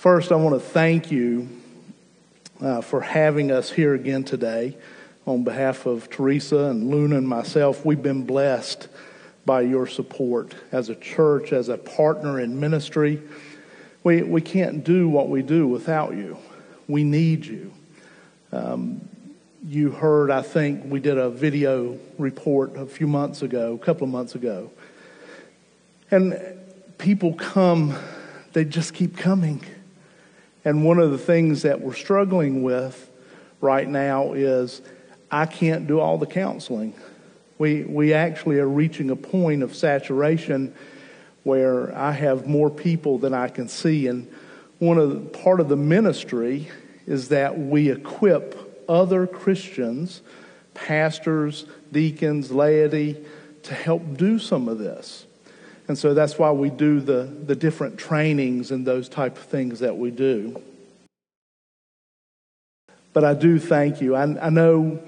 First, I want to thank you uh, for having us here again today. On behalf of Teresa and Luna and myself, we've been blessed by your support as a church, as a partner in ministry. We, we can't do what we do without you. We need you. Um, you heard, I think, we did a video report a few months ago, a couple of months ago. And people come, they just keep coming. And one of the things that we're struggling with right now is I can't do all the counseling. We, we actually are reaching a point of saturation where I have more people than I can see. And one of the, part of the ministry is that we equip other Christians, pastors, deacons, laity, to help do some of this. And so that's why we do the, the different trainings and those type of things that we do. But I do thank you. I, I know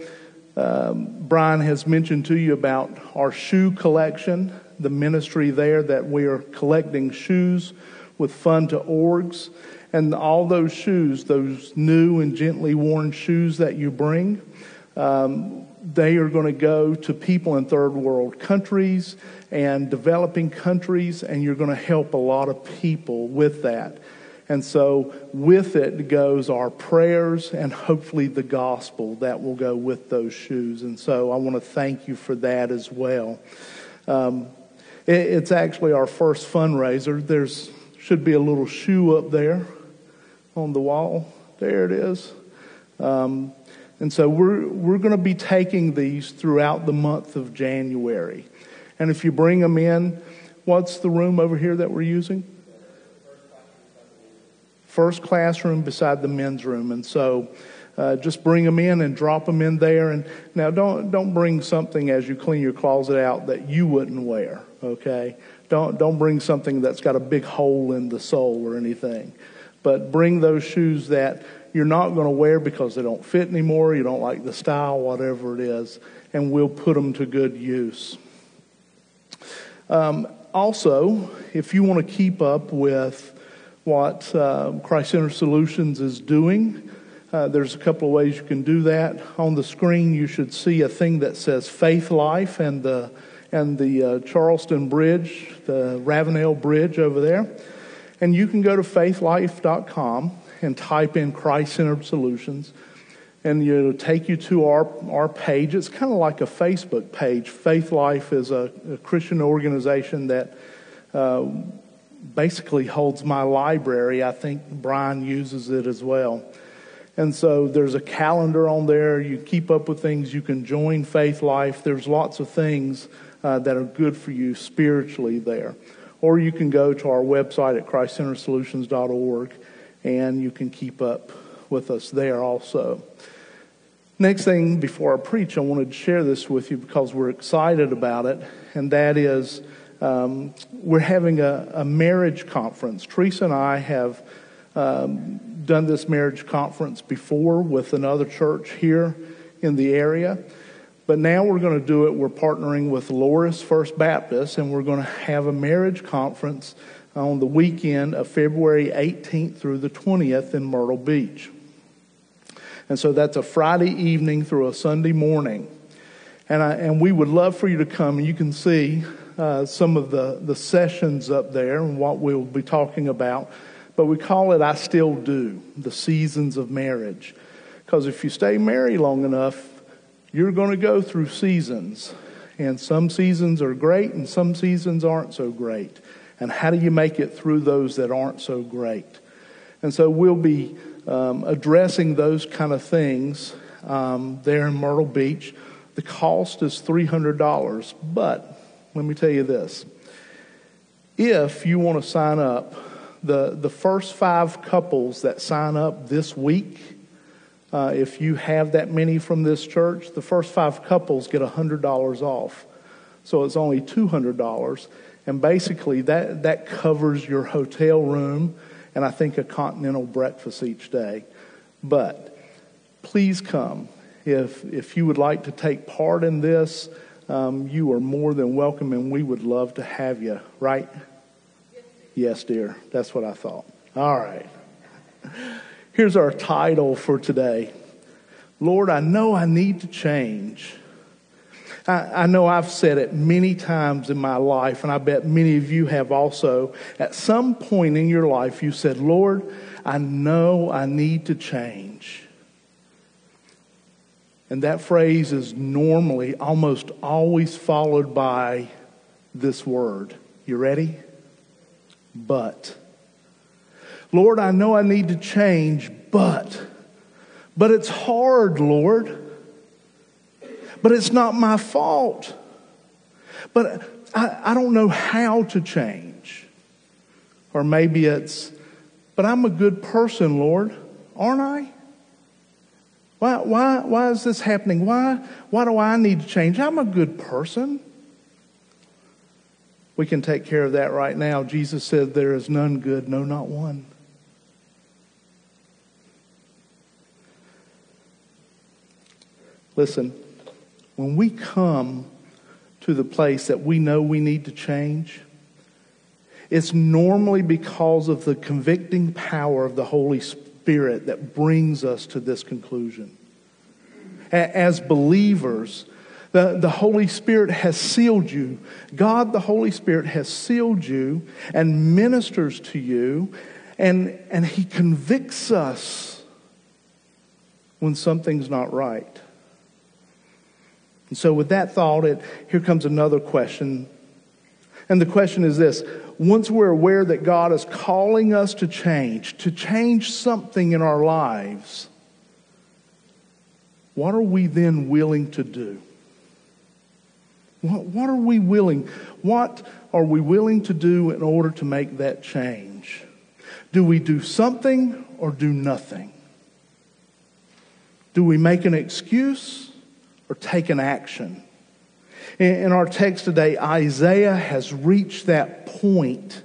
um, Brian has mentioned to you about our shoe collection, the ministry there that we are collecting shoes with Funds2Orgs. And all those shoes, those new and gently worn shoes that you bring, um, they are going to go to people in third world countries and developing countries, and you're going to help a lot of people with that. And so, with it goes our prayers and hopefully the gospel that will go with those shoes. And so, I want to thank you for that as well. Um, it, it's actually our first fundraiser. There's should be a little shoe up there on the wall. There it is. Um, and so we're, we're going to be taking these throughout the month of January. And if you bring them in, what's the room over here that we're using? First classroom beside the men's room. And so uh, just bring them in and drop them in there. And now don't, don't bring something as you clean your closet out that you wouldn't wear, okay? Don't, don't bring something that's got a big hole in the sole or anything. But bring those shoes that you're not going to wear because they don't fit anymore, you don't like the style, whatever it is, and we'll put them to good use. Um, also, if you want to keep up with what uh, Christ Center Solutions is doing, uh, there's a couple of ways you can do that. On the screen, you should see a thing that says Faith Life and the and the uh, Charleston Bridge, the Ravenel Bridge over there. And you can go to faithlife.com and type in Christ Centered Solutions, and it'll take you to our, our page. It's kind of like a Facebook page. Faith Life is a, a Christian organization that uh, basically holds my library. I think Brian uses it as well. And so there's a calendar on there. You keep up with things. You can join Faith Life. There's lots of things uh, that are good for you spiritually there. Or you can go to our website at christcentersolutions.org and you can keep up with us there also. Next thing before I preach, I wanted to share this with you because we're excited about it, and that is um, we're having a, a, marriage conference. Teresa and I have um, done this marriage conference before with another church here in the area. But now we're going to do it. We're partnering with Loris First Baptist, and we're going to have a marriage conference on the weekend of February 18th through the 20th in Myrtle Beach. And so that's a Friday evening through a Sunday morning. And, I, and we would love for you to come. And you can see uh, some of the, the sessions up there and what we'll be talking about. But we call it I Still Do, the seasons of marriage. Because if you stay married long enough, you're going to go through seasons. And some seasons are great and some seasons aren't so great and how do you make it through those that aren't so great? And so we'll be um, addressing those kind of things um, there in Myrtle Beach. The cost is $300, but let me tell you this. If you want to sign up, the, the first five couples that sign up this week, uh, if you have that many from this church, the first five couples get $100 off. So it's only $200. And basically, that, that covers your hotel room and I think a continental breakfast each day. But please come. If, if you would like to take part in this, um, you are more than welcome and we would love to have you, right? Yes, dear. That's what I thought. All right. Here's our title for today Lord, I know I need to change. I, know I've said it many times in my life, and I bet many of you have also. At some point in your life, you said, Lord, I know I need to change. And that phrase is normally almost always followed by this word. You ready? But. Lord, I know I need to change, but. But it's hard, Lord. But it's not my fault. But I, I don't know how to change. Or maybe it's, but I'm a good person, Lord, aren't I? Why, why, why is this happening? Why, why do I need to change? I'm a good person. We can take care of that right now. Jesus said, There is none good, no, not one. Listen, when we come to the place that we know we need to change, it's normally because of the convicting power of the Holy Spirit that brings us to this conclusion. As believers, the, the Holy Spirit has sealed you. God, the Holy Spirit, has sealed you and ministers to you, and, and He convicts us when something's not right. And so, with that thought, it, here comes another question. And the question is this once we're aware that God is calling us to change, to change something in our lives, what are we then willing to do? What, what are we willing? What are we willing to do in order to make that change? Do we do something or do nothing? Do we make an excuse or take an action. In our text today, Isaiah has reached that point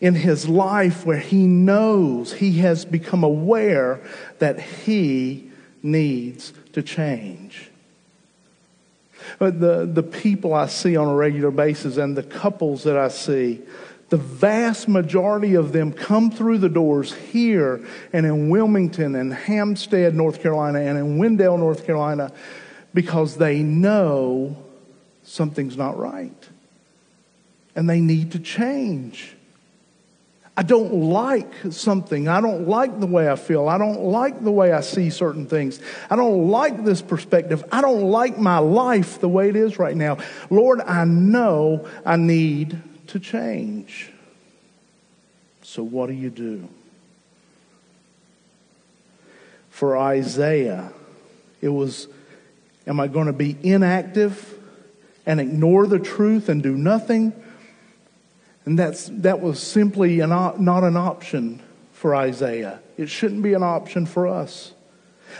in his life where he knows, he has become aware that he needs to change. But the, the people I see on a regular basis and the couples that I see, the vast majority of them come through the doors here and in Wilmington and Hampstead, North Carolina, and in Wendell, North Carolina, because they know something's not right and they need to change. I don't like something. I don't like the way I feel. I don't like the way I see certain things. I don't like this perspective. I don't like my life the way it is right now. Lord, I know I need to change. So, what do you do? For Isaiah, it was Am I going to be inactive and ignore the truth and do nothing? And that's, that was simply an, not an option for Isaiah. It shouldn't be an option for us.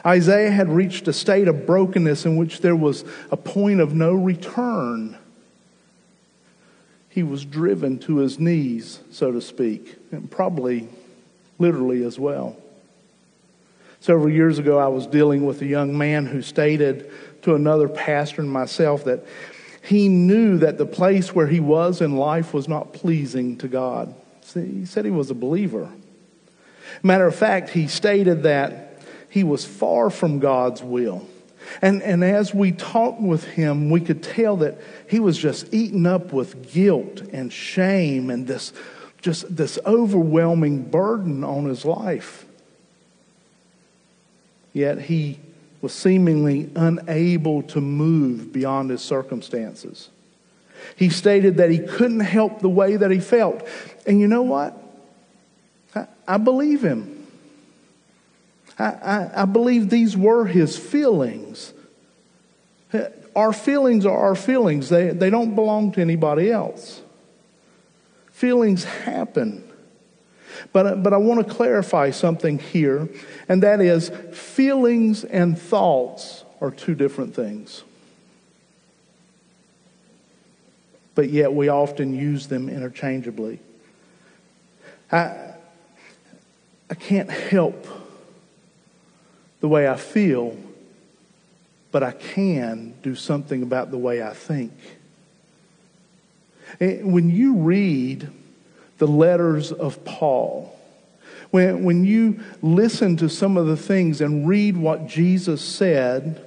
Isaiah had reached a state of brokenness in which there was a point of no return. He was driven to his knees, so to speak, and probably literally as well. Several years ago, I was dealing with a young man who stated to another pastor and myself that he knew that the place where he was in life was not pleasing to God. See, he said he was a believer. Matter of fact, he stated that he was far from God's will. And, and as we talked with him, we could tell that he was just eaten up with guilt and shame and this, just this overwhelming burden on his life. Yet he was seemingly unable to move beyond his circumstances. He stated that he couldn't help the way that he felt. And you know what? I, I believe him. I, I, I believe these were his feelings. Our feelings are our feelings, they, they don't belong to anybody else. Feelings happen. But, but I want to clarify something here, and that is feelings and thoughts are two different things. But yet we often use them interchangeably. I, I can't help the way I feel, but I can do something about the way I think. When you read the letters of Paul. When, when you listen to some of the things and read what Jesus said,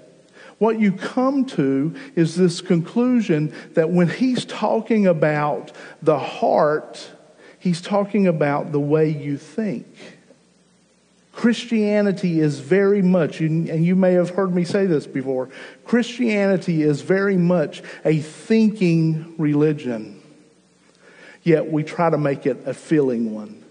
what you come to is this conclusion that when he's talking about the heart, he's talking about the way you think. Christianity is very much, and you may have heard me say this before, Christianity is very much a thinking religion, yet we try to make it a feeling one.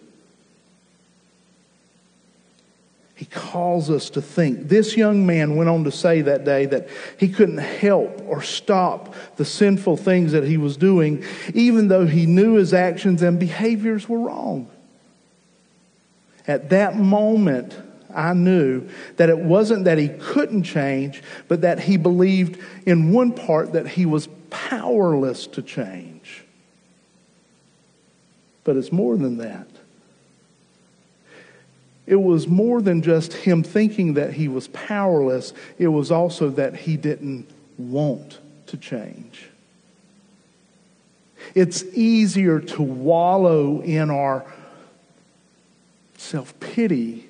He calls us to think. This young man went on to say that day that he couldn't help or stop the sinful things that he was doing, even though he knew his actions and behaviors were wrong. At that moment, I knew that it wasn't that he couldn't change, but that he believed in one part that he was powerless to change. But it's more than that. It was more than just him thinking that he was powerless, it was also that he didn't want to change. It's easier to wallow in our self pity.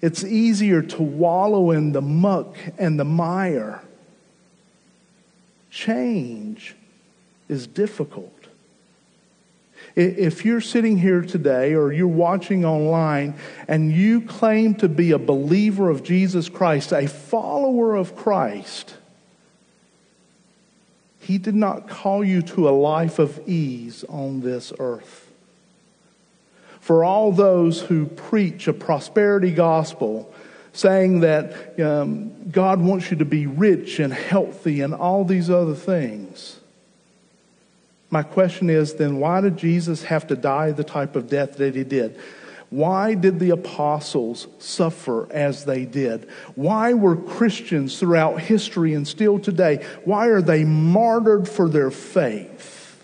It's easier to wallow in the muck and the mire. Change is difficult. If you're sitting here today or you're watching online and you claim to be a believer of Jesus Christ, a follower of Christ, He did not call you to a life of ease on this earth. For all those who preach a prosperity gospel, saying that um, God wants you to be rich and healthy and all these other things, my question is then why did Jesus have to die the type of death that he did? Why did the apostles suffer as they did? Why were Christians throughout history and still today, why are they martyred for their faith?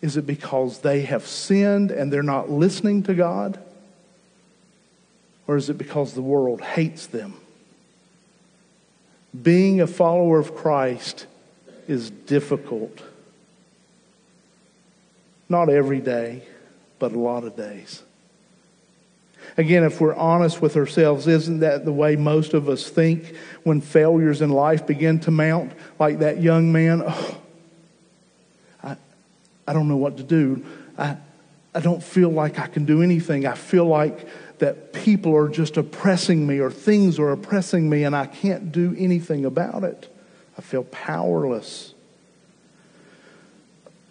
Is it because they have sinned and they're not listening to God? Or is it because the world hates them? Being a follower of Christ is difficult. Not every day, but a lot of days. Again, if we're honest with ourselves, isn't that the way most of us think when failures in life begin to mount? Like that young man, oh, I, I don't know what to do. I, I don't feel like I can do anything. I feel like that people are just oppressing me or things are oppressing me and I can't do anything about it. I feel powerless.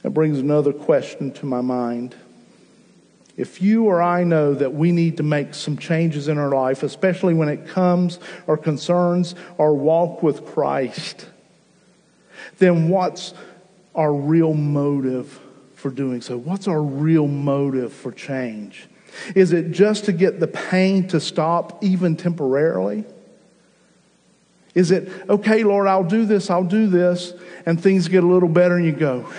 That brings another question to my mind. If you or I know that we need to make some changes in our life, especially when it comes or concerns our walk with Christ, then what's our real motive for doing so? What's our real motive for change? Is it just to get the pain to stop, even temporarily? Is it, okay, Lord, I'll do this, I'll do this, and things get a little better, and you go,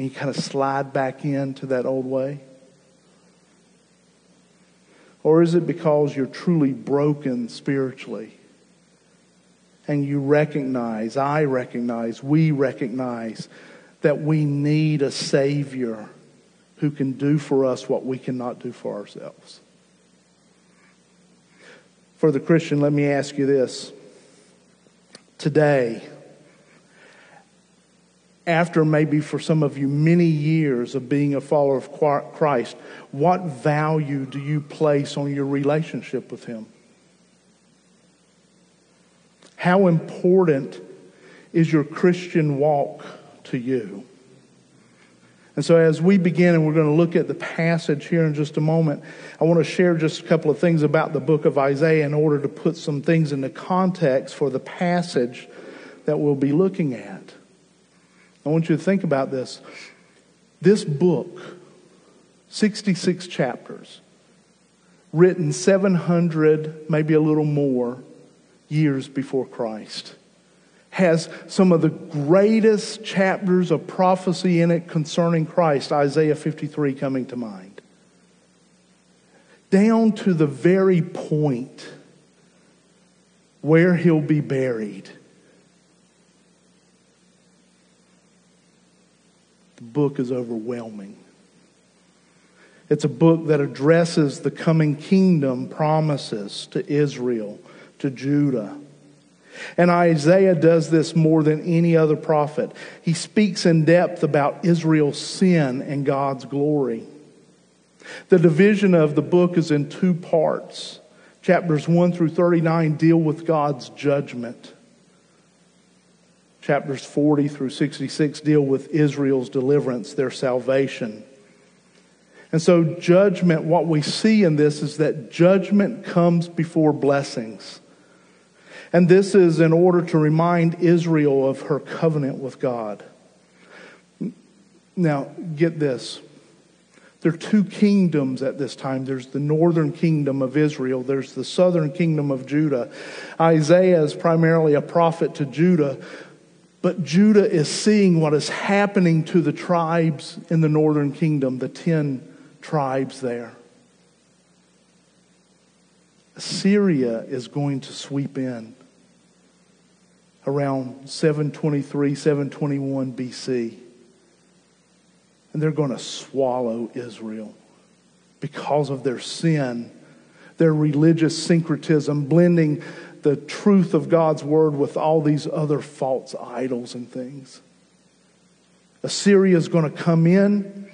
and you kind of slide back into that old way? Or is it because you're truly broken spiritually and you recognize, I recognize, we recognize that we need a Savior who can do for us what we cannot do for ourselves? For the Christian, let me ask you this. Today, after maybe for some of you many years of being a follower of Christ, what value do you place on your relationship with Him? How important is your Christian walk to you? And so, as we begin, and we're going to look at the passage here in just a moment, I want to share just a couple of things about the book of Isaiah in order to put some things into context for the passage that we'll be looking at. I want you to think about this. This book, 66 chapters, written 700, maybe a little more, years before Christ, has some of the greatest chapters of prophecy in it concerning Christ, Isaiah 53 coming to mind. Down to the very point where he'll be buried The book is overwhelming. It's a book that addresses the coming kingdom promises to Israel, to Judah. And Isaiah does this more than any other prophet. He speaks in depth about Israel's sin and God's glory. The division of the book is in two parts. Chapters 1 through 39 deal with God's judgment. Chapters 40 through 66 deal with Israel's deliverance, their salvation. And so, judgment, what we see in this is that judgment comes before blessings. And this is in order to remind Israel of her covenant with God. Now, get this. There are two kingdoms at this time. There's the northern kingdom of Israel, there's the southern kingdom of Judah. Isaiah is primarily a prophet to Judah, but Judah is seeing what is happening to the tribes in the northern kingdom, the ten tribes there. Assyria is going to sweep in around 723, 721 BC. And they're going to swallow Israel because of their sin, their religious syncretism, blending the truth of God's word with all these other false idols and things. Assyria is going to come in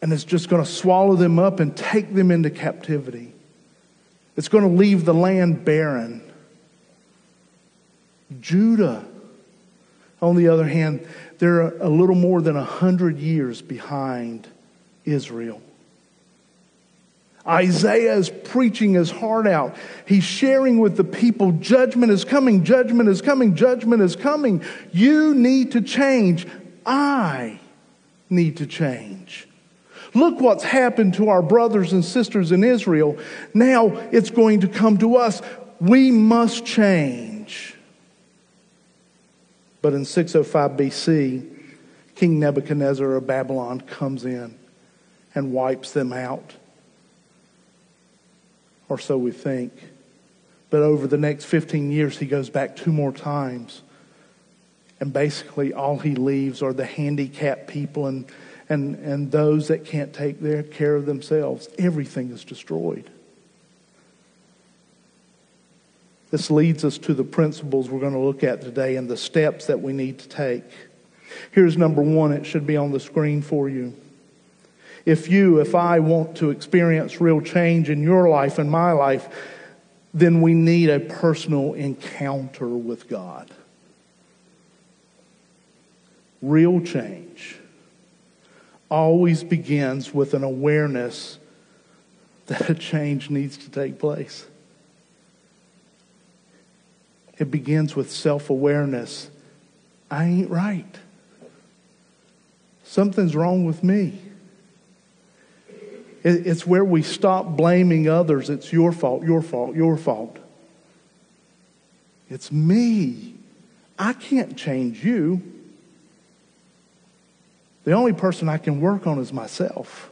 and it's just going to swallow them up and take them into captivity. It's going to leave the land barren. Judah, on the other hand, they're a little more than a hundred years behind Israel. Isaiah is preaching his heart out. He's sharing with the people judgment is coming, judgment is coming, judgment is coming. You need to change. I need to change. Look what's happened to our brothers and sisters in Israel. Now it's going to come to us. We must change. But in 605 BC, King Nebuchadnezzar of Babylon comes in and wipes them out. Or so we think. But over the next 15 years, he goes back two more times. And basically, all he leaves are the handicapped people and, and, and those that can't take their care of themselves. Everything is destroyed. This leads us to the principles we're going to look at today and the steps that we need to take. Here's number one, it should be on the screen for you. If you, if I want to experience real change in your life and my life, then we need a personal encounter with God. Real change always begins with an awareness that a change needs to take place. It begins with self awareness. I ain't right. Something's wrong with me. It's where we stop blaming others. It's your fault, your fault, your fault. It's me. I can't change you. The only person I can work on is myself.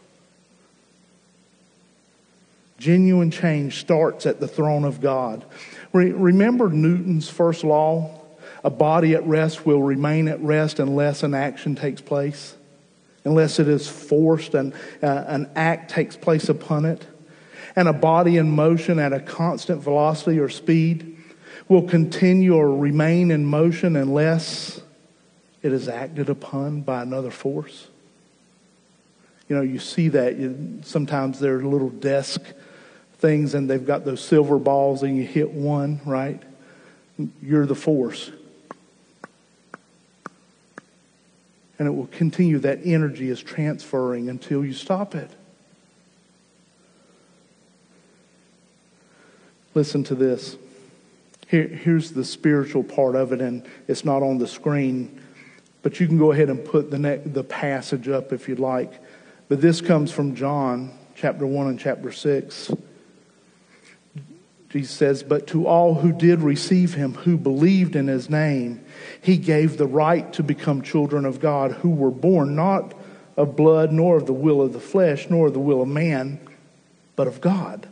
Genuine change starts at the throne of God. remember Newton's first law? A body at rest will remain at rest unless an action takes place, unless it is forced and uh, an act takes place upon it. And a body in motion at a constant velocity or speed will continue or remain in motion unless it is acted upon by another force. You know, you see that. You, sometimes there are little desk things and they've got those silver balls and you hit one, right? You're the force. And it will continue. That energy is transferring until you stop it. Listen to this. Here, here's the spiritual part of it, and it's not on the screen, but you can go ahead and put the, the passage up if you'd like. But this comes from John chapter 1 and chapter 6. Jesus says, But to all who did receive him, who believed in his name, he gave the right to become children of God, who were born not of blood, nor of the will of the flesh, nor of the will of man, but of God.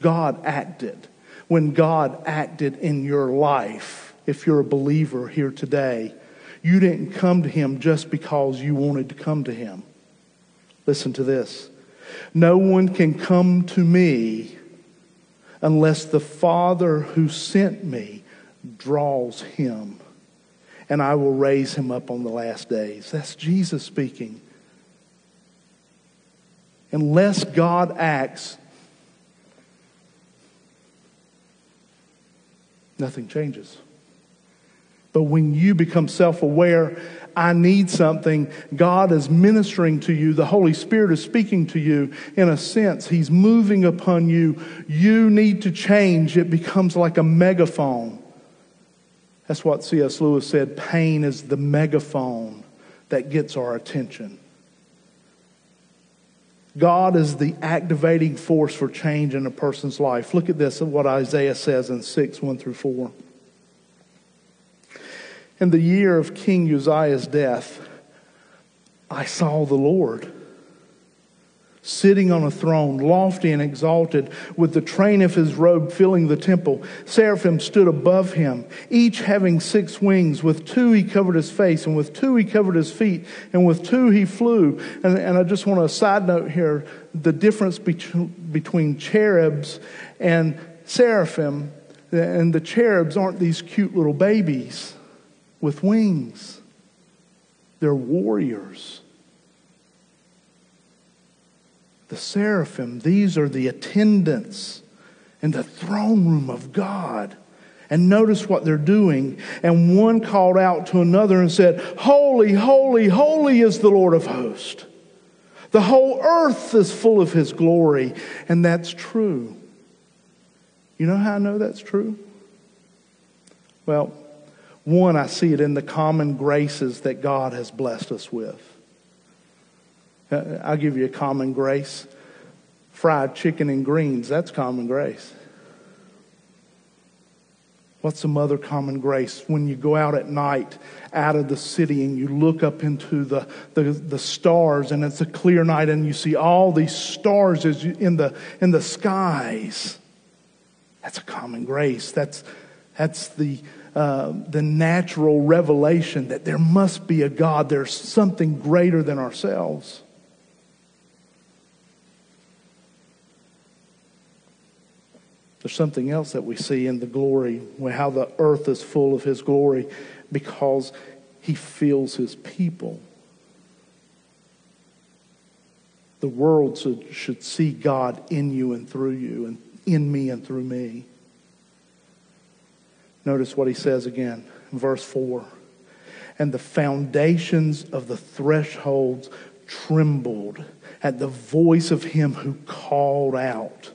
God acted. When God acted in your life, if you're a believer here today, you didn't come to him just because you wanted to come to him. Listen to this. No one can come to me unless the Father who sent me draws him, and I will raise him up on the last days. That's Jesus speaking. Unless God acts, nothing changes. But when you become self aware, I need something, God is ministering to you. The Holy Spirit is speaking to you in a sense. He's moving upon you. You need to change. It becomes like a megaphone. That's what C.S. Lewis said pain is the megaphone that gets our attention. God is the activating force for change in a person's life. Look at this, what Isaiah says in 6 1 through 4. In the year of King Uzziah's death, I saw the Lord sitting on a throne, lofty and exalted, with the train of his robe filling the temple. Seraphim stood above him, each having six wings. With two he covered his face, and with two he covered his feet, and with two he flew. And, and I just want to side note here the difference between cherubs and seraphim. And the cherubs aren't these cute little babies with wings. They're warriors. The seraphim, these are the attendants in the throne room of God. And notice what they're doing. And one called out to another and said, Holy, holy, holy is the Lord of hosts. The whole earth is full of his glory. And that's true. You know how I know that's true? Well, one, I see it in the common graces that God has blessed us with. Uh, I'll give you a common grace fried chicken and greens, that's common grace. What's some other common grace? When you go out at night out of the city and you look up into the, the, the stars and it's a clear night and you see all these stars in, the, in the skies. That's a common grace. That's, that's the, uh, the natural revelation that there must be a God, there's something greater than ourselves. There's something else that we see in the glory, how the earth is full of His glory because He fills His people. The world should, should see God in you and through you, and in me and through me. Notice what he says again verse 4. And the foundations of the thresholds trembled at the voice of him who called out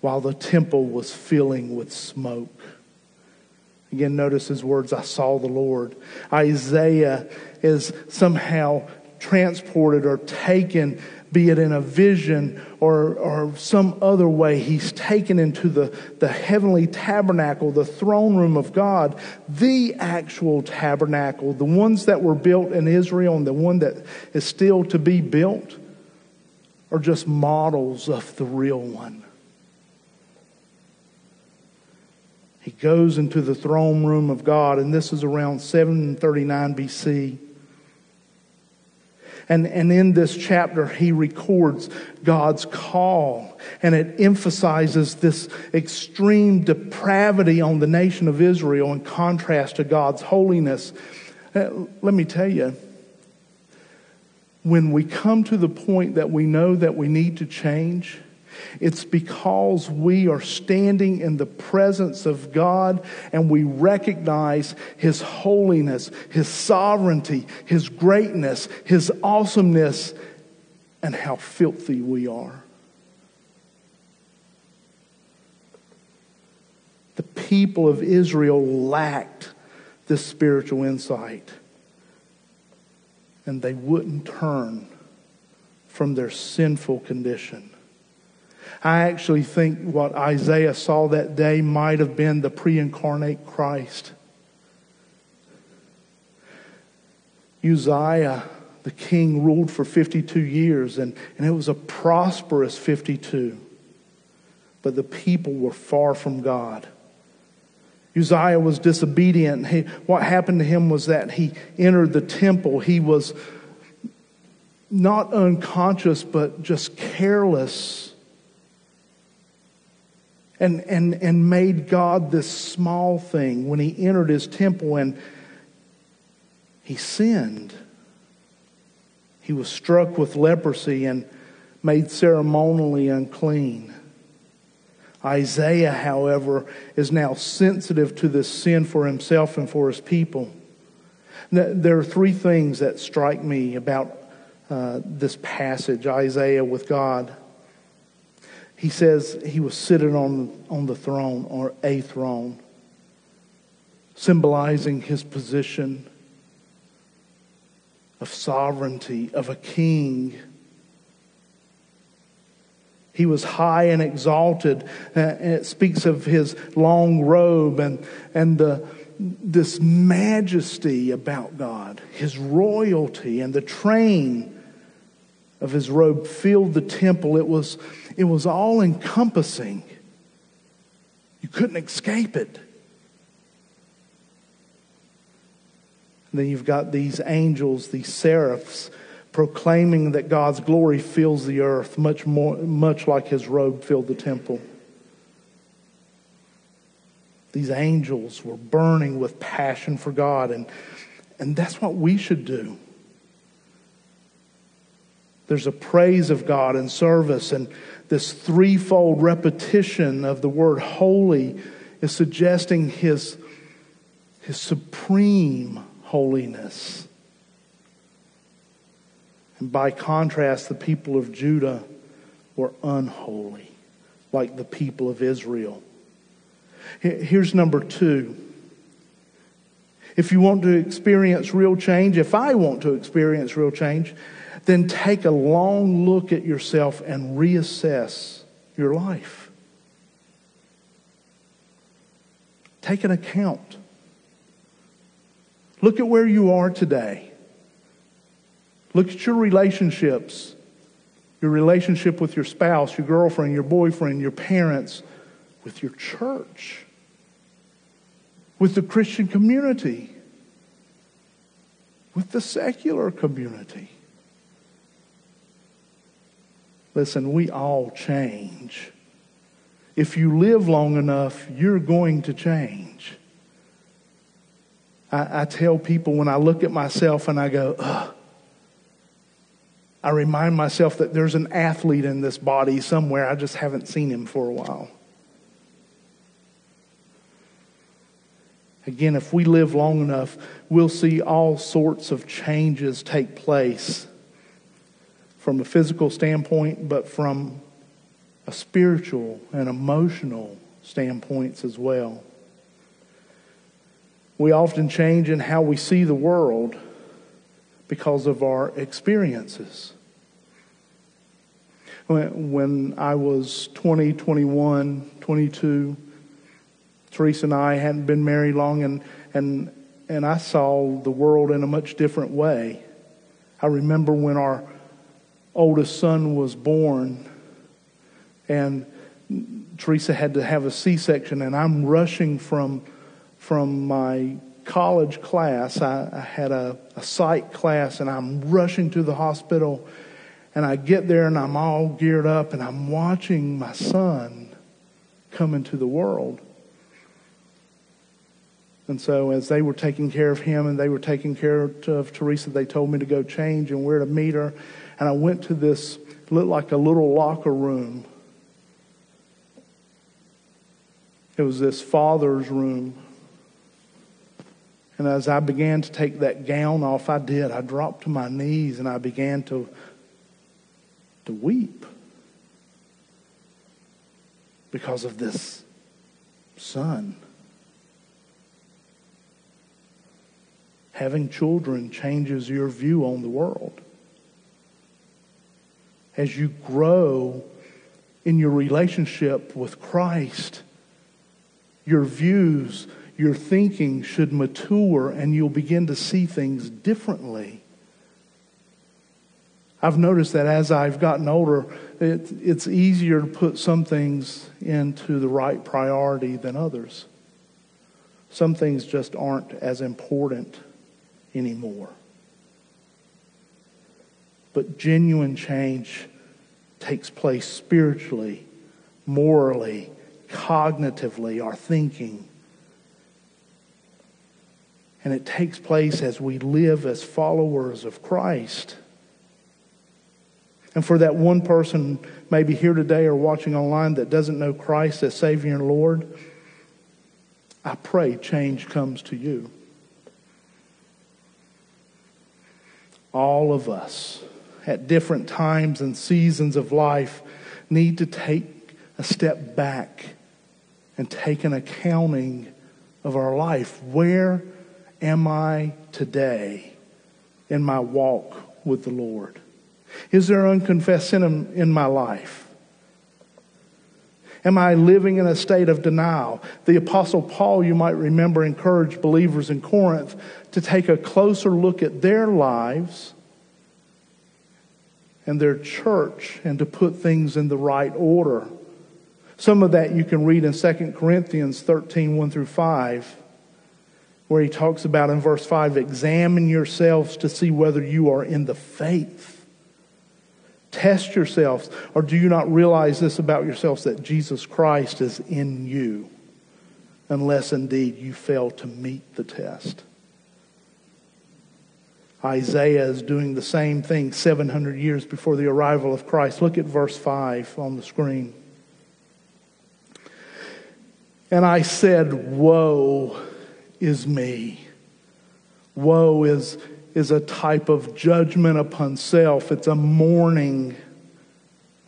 while the temple was filling with smoke. Again, notice his words, I saw the Lord. Isaiah is somehow transported or taken be it in a vision or, or some other way, he's taken into the, the heavenly tabernacle, the throne room of God, the actual tabernacle, the ones that were built in Israel and the one that is still to be built are just models of the real one. He goes into the throne room of God, and this is around 739 BC. And, and in this chapter, he records God's call. And it emphasizes this extreme depravity on the nation of Israel in contrast to God's holiness. Uh, let me tell you, when we come to the point that we know that we need to change, it's because we are standing in the presence of God and we recognize His holiness, His sovereignty, His greatness, His awesomeness, and how filthy we are. The people of Israel lacked this spiritual insight, and they wouldn't turn from their sinful condition. I actually think what Isaiah saw that day might have been the pre incarnate Christ. Uzziah, the king, ruled for 52 years, and, and it was a prosperous 52. But the people were far from God. Uzziah was disobedient. He, what happened to him was that he entered the temple. He was not unconscious, but just careless. And, and, and made God this small thing when he entered his temple and he sinned. He was struck with leprosy and made ceremonially unclean. Isaiah, however, is now sensitive to this sin for himself and for his people. There are three things that strike me about uh, this passage, Isaiah with God. He says he was sitting on, on the throne or a throne, symbolizing his position of sovereignty, of a king he was high and exalted. Uh, and it speaks of his long robe and, and the, this majesty about God, his royalty, and the train of his robe filled the temple. It was, it was all encompassing. You couldn't escape it. And then you've got these angels, these seraphs proclaiming that God's glory fills the earth, much, more, much like his robe filled the temple. These angels were burning with passion for God, and, and that's what we should do. There's a praise of God and service, and this threefold repetition of the word holy is suggesting his, his supreme holiness. And by contrast, the people of Judah were unholy, like the people of Israel. Here's number two. If you want to experience real change, if I want to experience real change, then take a long look at yourself and reassess your life. Take an account. Look at where you are today. Look at your relationships your relationship with your spouse, your girlfriend, your boyfriend, your parents, with your church, with the Christian community, with the secular community. Listen, we all change. If you live long enough, you're going to change. I, I tell people when I look at myself and I go, ugh, I remind myself that there's an athlete in this body somewhere. I just haven't seen him for a while. Again, if we live long enough, we'll see all sorts of changes take place from a physical standpoint, but from a spiritual and emotional standpoints as well. We often change in how we see the world because of our experiences. When, I was 20, 21, 22, Teresa and I hadn't been married long, and, and, and I saw the world in a much different way. I remember when our oldest son was born, and Teresa had to have a C section, and I'm rushing from, from my college class. I, I had a, a psych class, and I'm rushing to the hospital. And I get there, and I'm all geared up, and I'm watching my son come into the world. And so, as they were taking care of him and they were taking care of Teresa, they told me to go change and where to meet her. And I went to this, looked like a little locker room. It was this father's room. And as I began to take that gown off, I did. I dropped to my knees and I began to, to weep because of this son. Having children changes your view on the world. As you grow in your relationship with Christ, your views your thinking should mature and you'll begin to see things differently. I've noticed that as I've gotten older, it, it's easier to put some things into the right priority than others. Some things just aren't as important anymore. But genuine change takes place spiritually, morally, cognitively, our thinking. And it takes place as we live as followers of Christ. And for that one person, maybe here today or watching online, that doesn't know Christ as Savior and Lord, I pray change comes to you. All of us at different times and seasons of life need to take a step back and take an accounting of our life. Where am I today in my walk with the Lord? Is there unconfessed sin in my life? Am I living in a state of denial? The Apostle Paul, you might remember, encouraged believers in Corinth to take a closer look at their lives and their church and to put things in the right order. Some of that you can read in 2 Corinthians 13 1 through 5, where he talks about in verse 5 examine yourselves to see whether you are in the faith. Test yourselves, or do you not realize this about yourselves that Jesus Christ is in you, unless indeed you fail to meet the test? Isaiah is doing the same thing 700 years before the arrival of Christ. Look at verse 5 on the screen. And I said, Woe is me. Woe is, is a type of judgment upon self, it's a mourning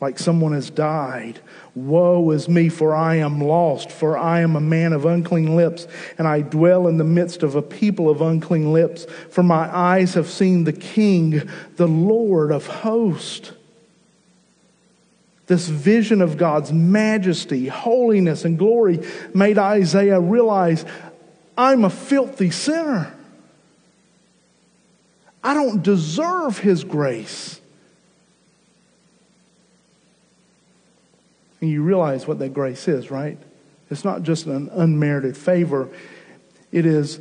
like someone has died. Woe is me, for I am lost, for I am a man of unclean lips, and I dwell in the midst of a people of unclean lips. For my eyes have seen the King, the Lord of hosts. This vision of God's majesty, holiness, and glory made Isaiah realize I'm a filthy sinner. I don't deserve his grace. And you realize what that grace is, right? It's not just an unmerited favor, it is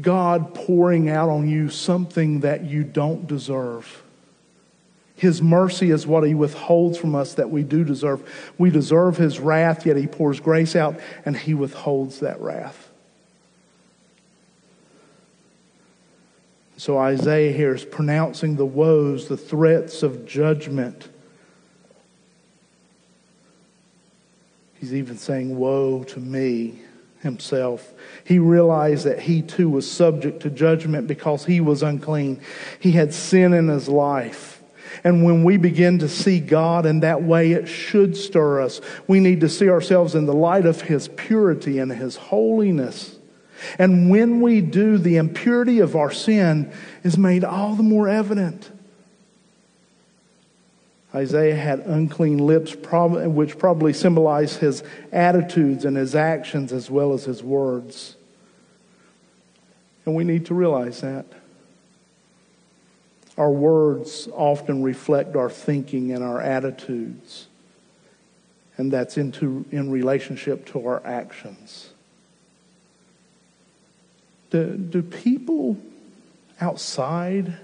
God pouring out on you something that you don't deserve. His mercy is what he withholds from us that we do deserve. We deserve his wrath, yet he pours grace out and he withholds that wrath. So Isaiah here is pronouncing the woes, the threats of judgment He's even saying, Woe to me himself. He realized that he too was subject to judgment because he was unclean. He had sin in his life. And when we begin to see God in that way, it should stir us. We need to see ourselves in the light of his purity and his holiness. And when we do, the impurity of our sin is made all the more evident. Isaiah had unclean lips, which probably symbolized his attitudes and his actions as well as his words. And we need to realize that. Our words often reflect our thinking and our attitudes, and that's into, in relationship to our actions. Do, do people outside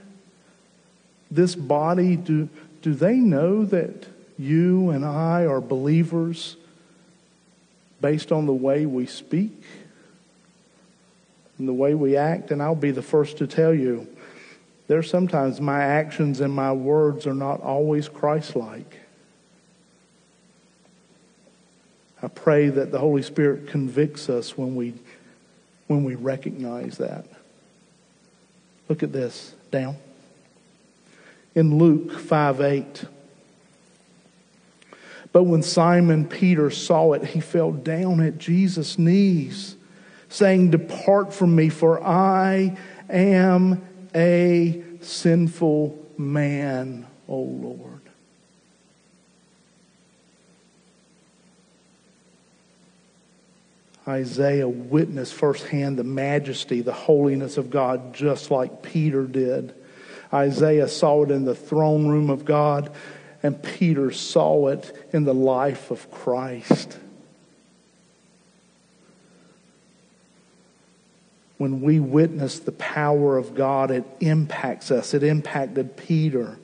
this body, do, do they know that you and I are believers based on the way we speak and the way we act? And I'll be the first to tell you, there's sometimes my actions and my words are not always Christ like. I pray that the Holy Spirit convicts us when we, when we recognize that. Look at this down in Luke 5 8. But when Simon Peter saw it, he fell down at Jesus' knees, saying, Depart from me, for I am a sinful man, O Lord. Isaiah witnessed firsthand the majesty, the holiness of God, just like Peter did. Isaiah saw it in the throne room of God, and Peter saw it in the life of Christ. When we witness the power of God, it impacts us. It impacted Peter.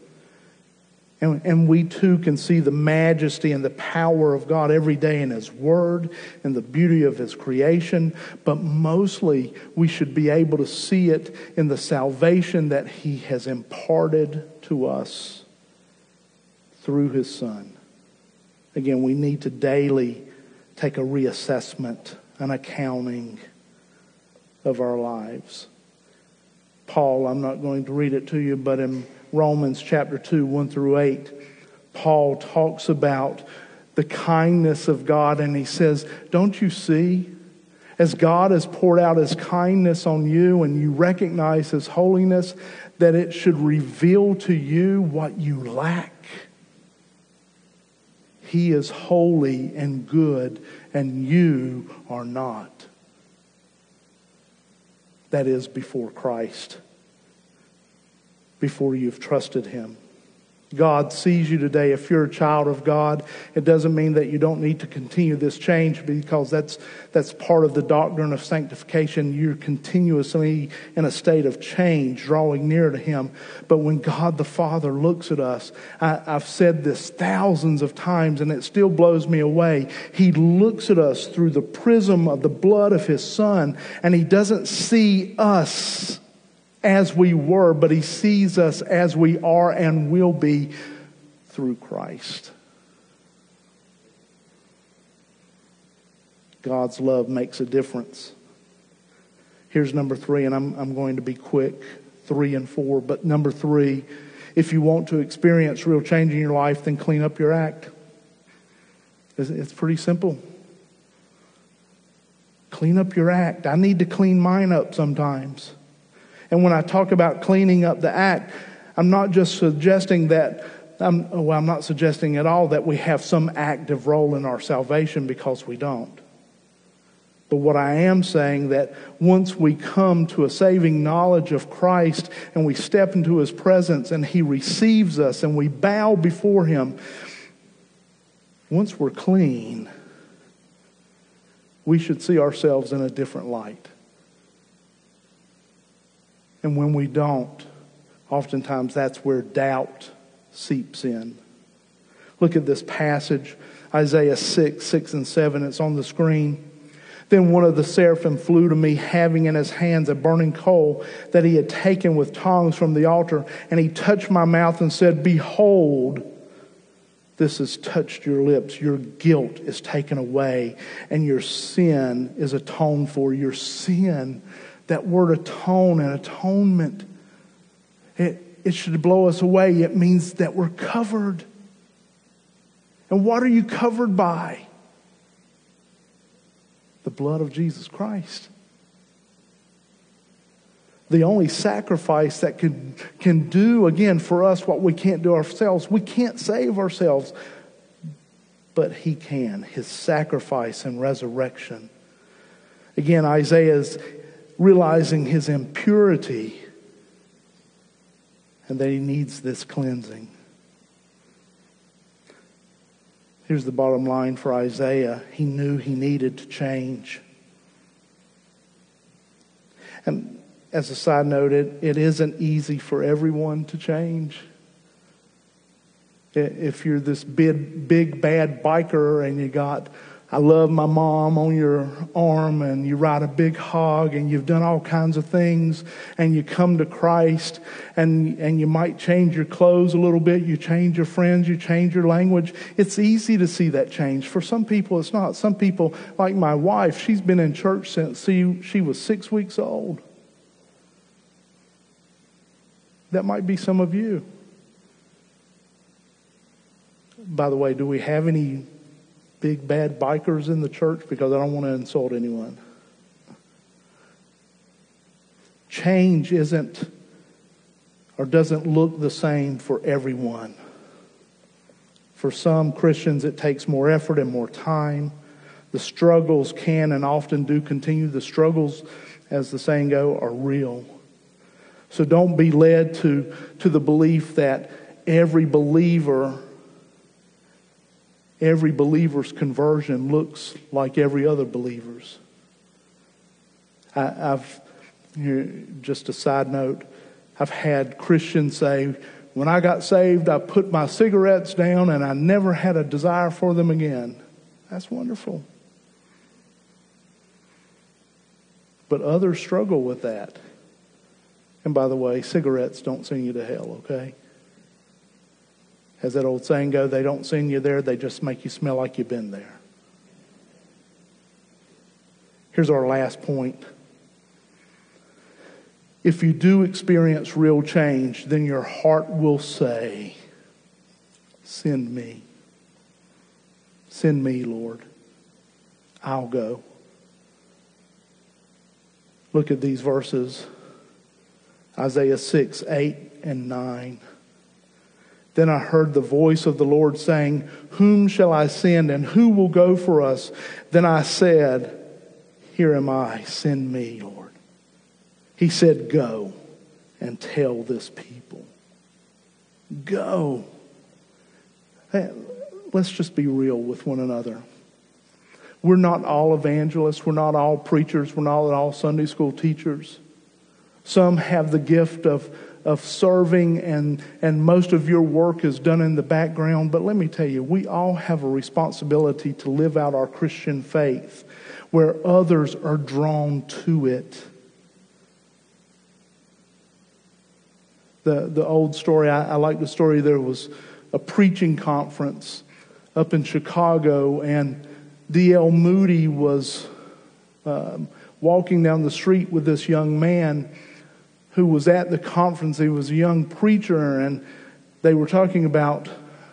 And, and we too can see the majesty and the power of God every day in His Word and the beauty of His creation. But mostly, we should be able to see it in the salvation that He has imparted to us through His Son. Again, we need to daily take a reassessment, an accounting of our lives. Paul, I'm not going to read it to you, but in Romans chapter 2, 1 through 8, Paul talks about the kindness of God, and he says, Don't you see? As God has poured out his kindness on you and you recognize his holiness, that it should reveal to you what you lack. He is holy and good, and you are not. That is before Christ before you've trusted Him. God sees you today. If you're a child of God, it doesn't mean that you don't need to continue this change because that's, that's part of the doctrine of sanctification. You're continuously in a state of change, drawing near to Him. But when God the Father looks at us, I, I've said this thousands of times and it still blows me away. He looks at us through the prism of the blood of His Son and He doesn't see us as we were, but He sees us as we are and will be through Christ. God's love makes a difference. Here's number three, and I'm, I'm going to be quick three and four. But number three, if you want to experience real change in your life, then clean up your act. It's, it's pretty simple. Clean up your act. I need to clean mine up sometimes. And when I talk about cleaning up the act, I'm not just suggesting that, I'm, well, I'm not suggesting at all that we have some active role in our salvation because we don't. But what I am saying that once we come to a saving knowledge of Christ and we step into his presence and he receives us and we bow before him, once we're clean, we should see ourselves in a different light. And when we don't, oftentimes that's where doubt seeps in. Look at this passage, Isaiah 6, 6 and 7. It's on the screen. Then one of the seraphim flew to me, having in his hands a burning coal that he had taken with tongs from the altar. And he touched my mouth and said, Behold, this has touched your lips. Your guilt is taken away, and your sin is atoned for. Your sin that word atone and atonement, it, it should blow us away. It means that we're covered. And what are you covered by? The blood of Jesus Christ. The only sacrifice that can, can do, again, for us what we can't do ourselves. We can't save ourselves, but He can. His sacrifice and resurrection. Again, Isaiah's realizing his impurity and that he needs this cleansing. Here's the bottom line for Isaiah he knew he needed to change. And as a side note, it, it isn't easy for everyone to change. If you're this big, big bad biker and you got I love my mom on your arm and you ride a big hog and you've done all kinds of things and you come to Christ and, and you might change your clothes a little bit, you change your friends, you change your language. It's easy to see that change. For some people, it's not. Some people, like my wife, she's been in church since she, she was six weeks old. That might be some of you. By the way, do we have any big bad bikers in the church because I don't want to insult anyone. Change isn't or doesn't look the same for everyone. For some Christians, it takes more effort and more time. The struggles can and often do continue. The struggles, as the saying go, are real. So don't be led to, to the belief that every believer every believer's conversion looks like every other believer's. I, have just a side note, I've had Christians say, when I got saved, I put my cigarettes down and I never had a desire for them again. That's wonderful. But others struggle with that. And by the way, cigarettes don't send you to hell, okay? As that old saying go, they don't send you there, they just make you smell like you've been there. Here's our last point. If you do experience real change, then your heart will say, Send me. Send me, Lord. I'll go. Look at these verses Isaiah 6, 8, and 9. Then I heard the voice of the Lord saying, Whom shall I send, and who will go for us? Then I said, Here am I, send me, Lord. He said, Go and tell this people. Go. Let's just be real with one another. We're not all evangelists. We're not all preachers. We're not all Sunday school teachers. Some have the gift of, of serving, and, and most of your work is done in the background. But let me tell you, we all have a responsibility to live out our Christian faith where others are drawn to it. The, the old story, I, I like the story, there was a preaching conference up in Chicago, and D.L. Moody was um, walking down the street with this young man who was at the conference. He was a young preacher, and they were talking about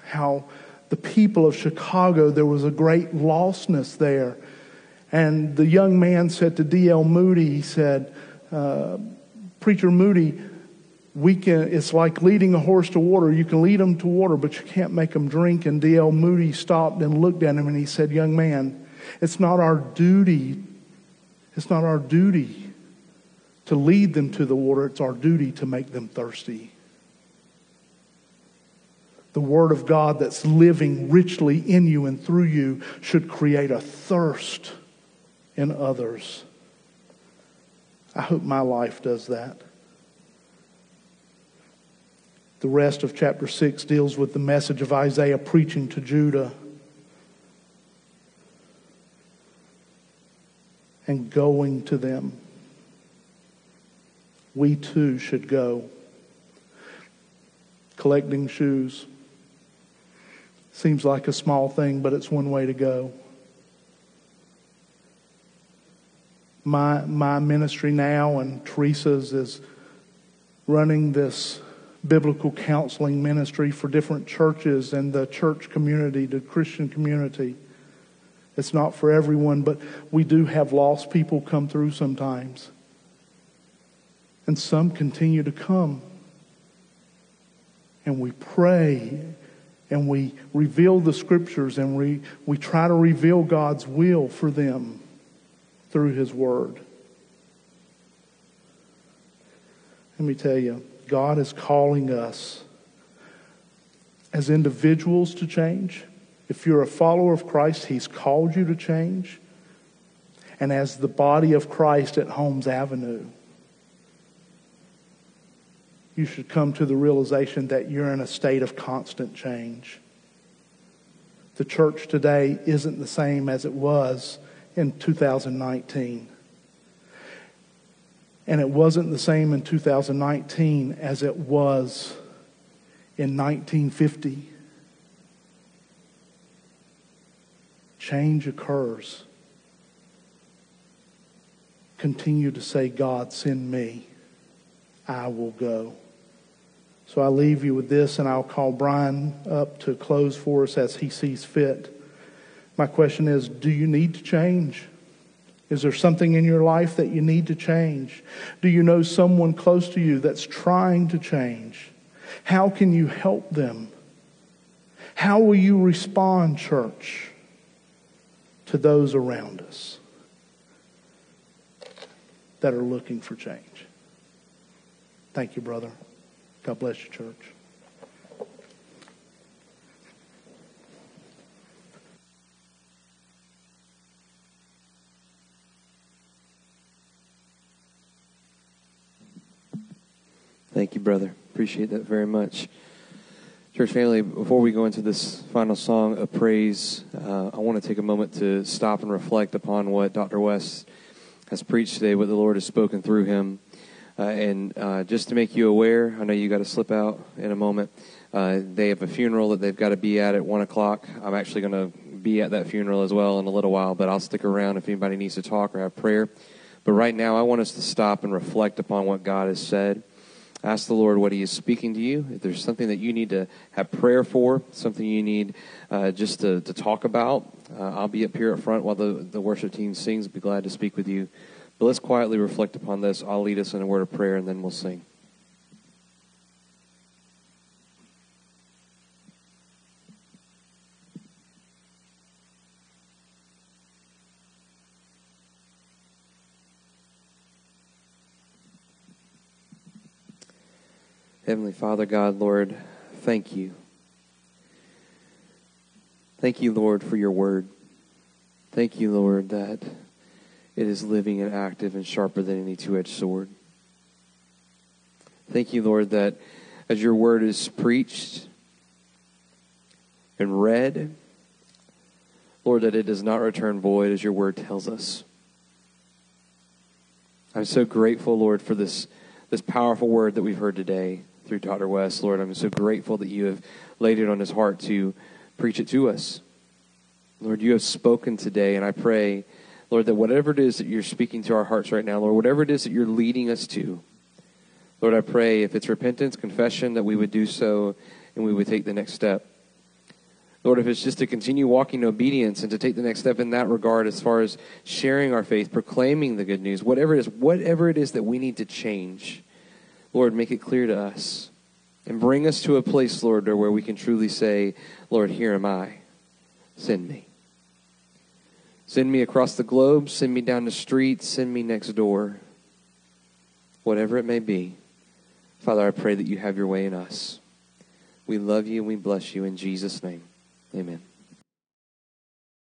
how the people of Chicago, there was a great lostness there. And the young man said to D.L. Moody, he said, uh, Preacher Moody, we can, it's like leading a horse to water. You can lead them to water, but you can't make them drink. And D.L. Moody stopped and looked at him and he said, Young man, it's not our duty, it's not our duty to lead them to the water, it's our duty to make them thirsty. The Word of God that's living richly in you and through you should create a thirst in others. I hope my life does that. The rest of chapter 6 deals with the message of Isaiah preaching to Judah and going to them. We too should go. Collecting shoes seems like a small thing, but it's one way to go. My, my ministry now and Teresa's is running this biblical counseling ministry for different churches and the church community, the Christian community. It's not for everyone, but we do have lost people come through sometimes. And some continue to come. And we pray and we reveal the scriptures and we, we try to reveal God's will for them through His Word. Let me tell you, God is calling us as individuals to change. If you're a follower of Christ, He's called you to change. And as the body of Christ at Holmes Avenue, you should come to the realization that you're in a state of constant change. The church today isn't the same as it was in 2019. And it wasn't the same in 2019 as it was in 1950. Change occurs. Continue to say, God, send me. I will go. So I leave you with this, and I'll call Brian up to close for us as he sees fit. My question is Do you need to change? Is there something in your life that you need to change? Do you know someone close to you that's trying to change? How can you help them? How will you respond, church, to those around us that are looking for change? Thank you, brother. God bless you, church. Thank you, brother. Appreciate that very much. Church family, before we go into this final song of praise, uh, I want to take a moment to stop and reflect upon what Dr. West has preached today, what the Lord has spoken through him. Uh, and uh, just to make you aware, I know you got to slip out in a moment. Uh, they have a funeral that they've got to be at at 1 o'clock. I'm actually going to be at that funeral as well in a little while, but I'll stick around if anybody needs to talk or have prayer. But right now, I want us to stop and reflect upon what God has said. Ask the Lord what He is speaking to you. If there's something that you need to have prayer for, something you need uh, just to, to talk about, uh, I'll be up here up front while the, the worship team sings. Be glad to speak with you. But let's quietly reflect upon this. I'll lead us in a word of prayer, and then we'll sing. Heavenly Father, God, Lord, thank you. Thank you, Lord, for your word. Thank you, Lord, that it is living and active and sharper than any two edged sword. Thank you, Lord, that as your word is preached and read, Lord, that it does not return void as your word tells us. I'm so grateful, Lord, for this, this powerful word that we've heard today through Dr. West. Lord, I'm so grateful that you have laid it on his heart to preach it to us. Lord, you have spoken today, and I pray, Lord, that whatever it is that you're speaking to our hearts right now, Lord, whatever it is that you're leading us to, Lord, I pray if it's repentance, confession, that we would do so and we would take the next step. Lord, if it's just to continue walking in obedience and to take the next step in that regard as far as sharing our faith, proclaiming the good news, whatever it is, whatever it is that we need to change, Lord, make it clear to us. And bring us to a place, Lord, where we can truly say, Lord, here am I. Send me. Send me across the globe. Send me down the street. Send me next door. Whatever it may be. Father, I pray that you have your way in us. We love you and we bless you in Jesus' name. Amen.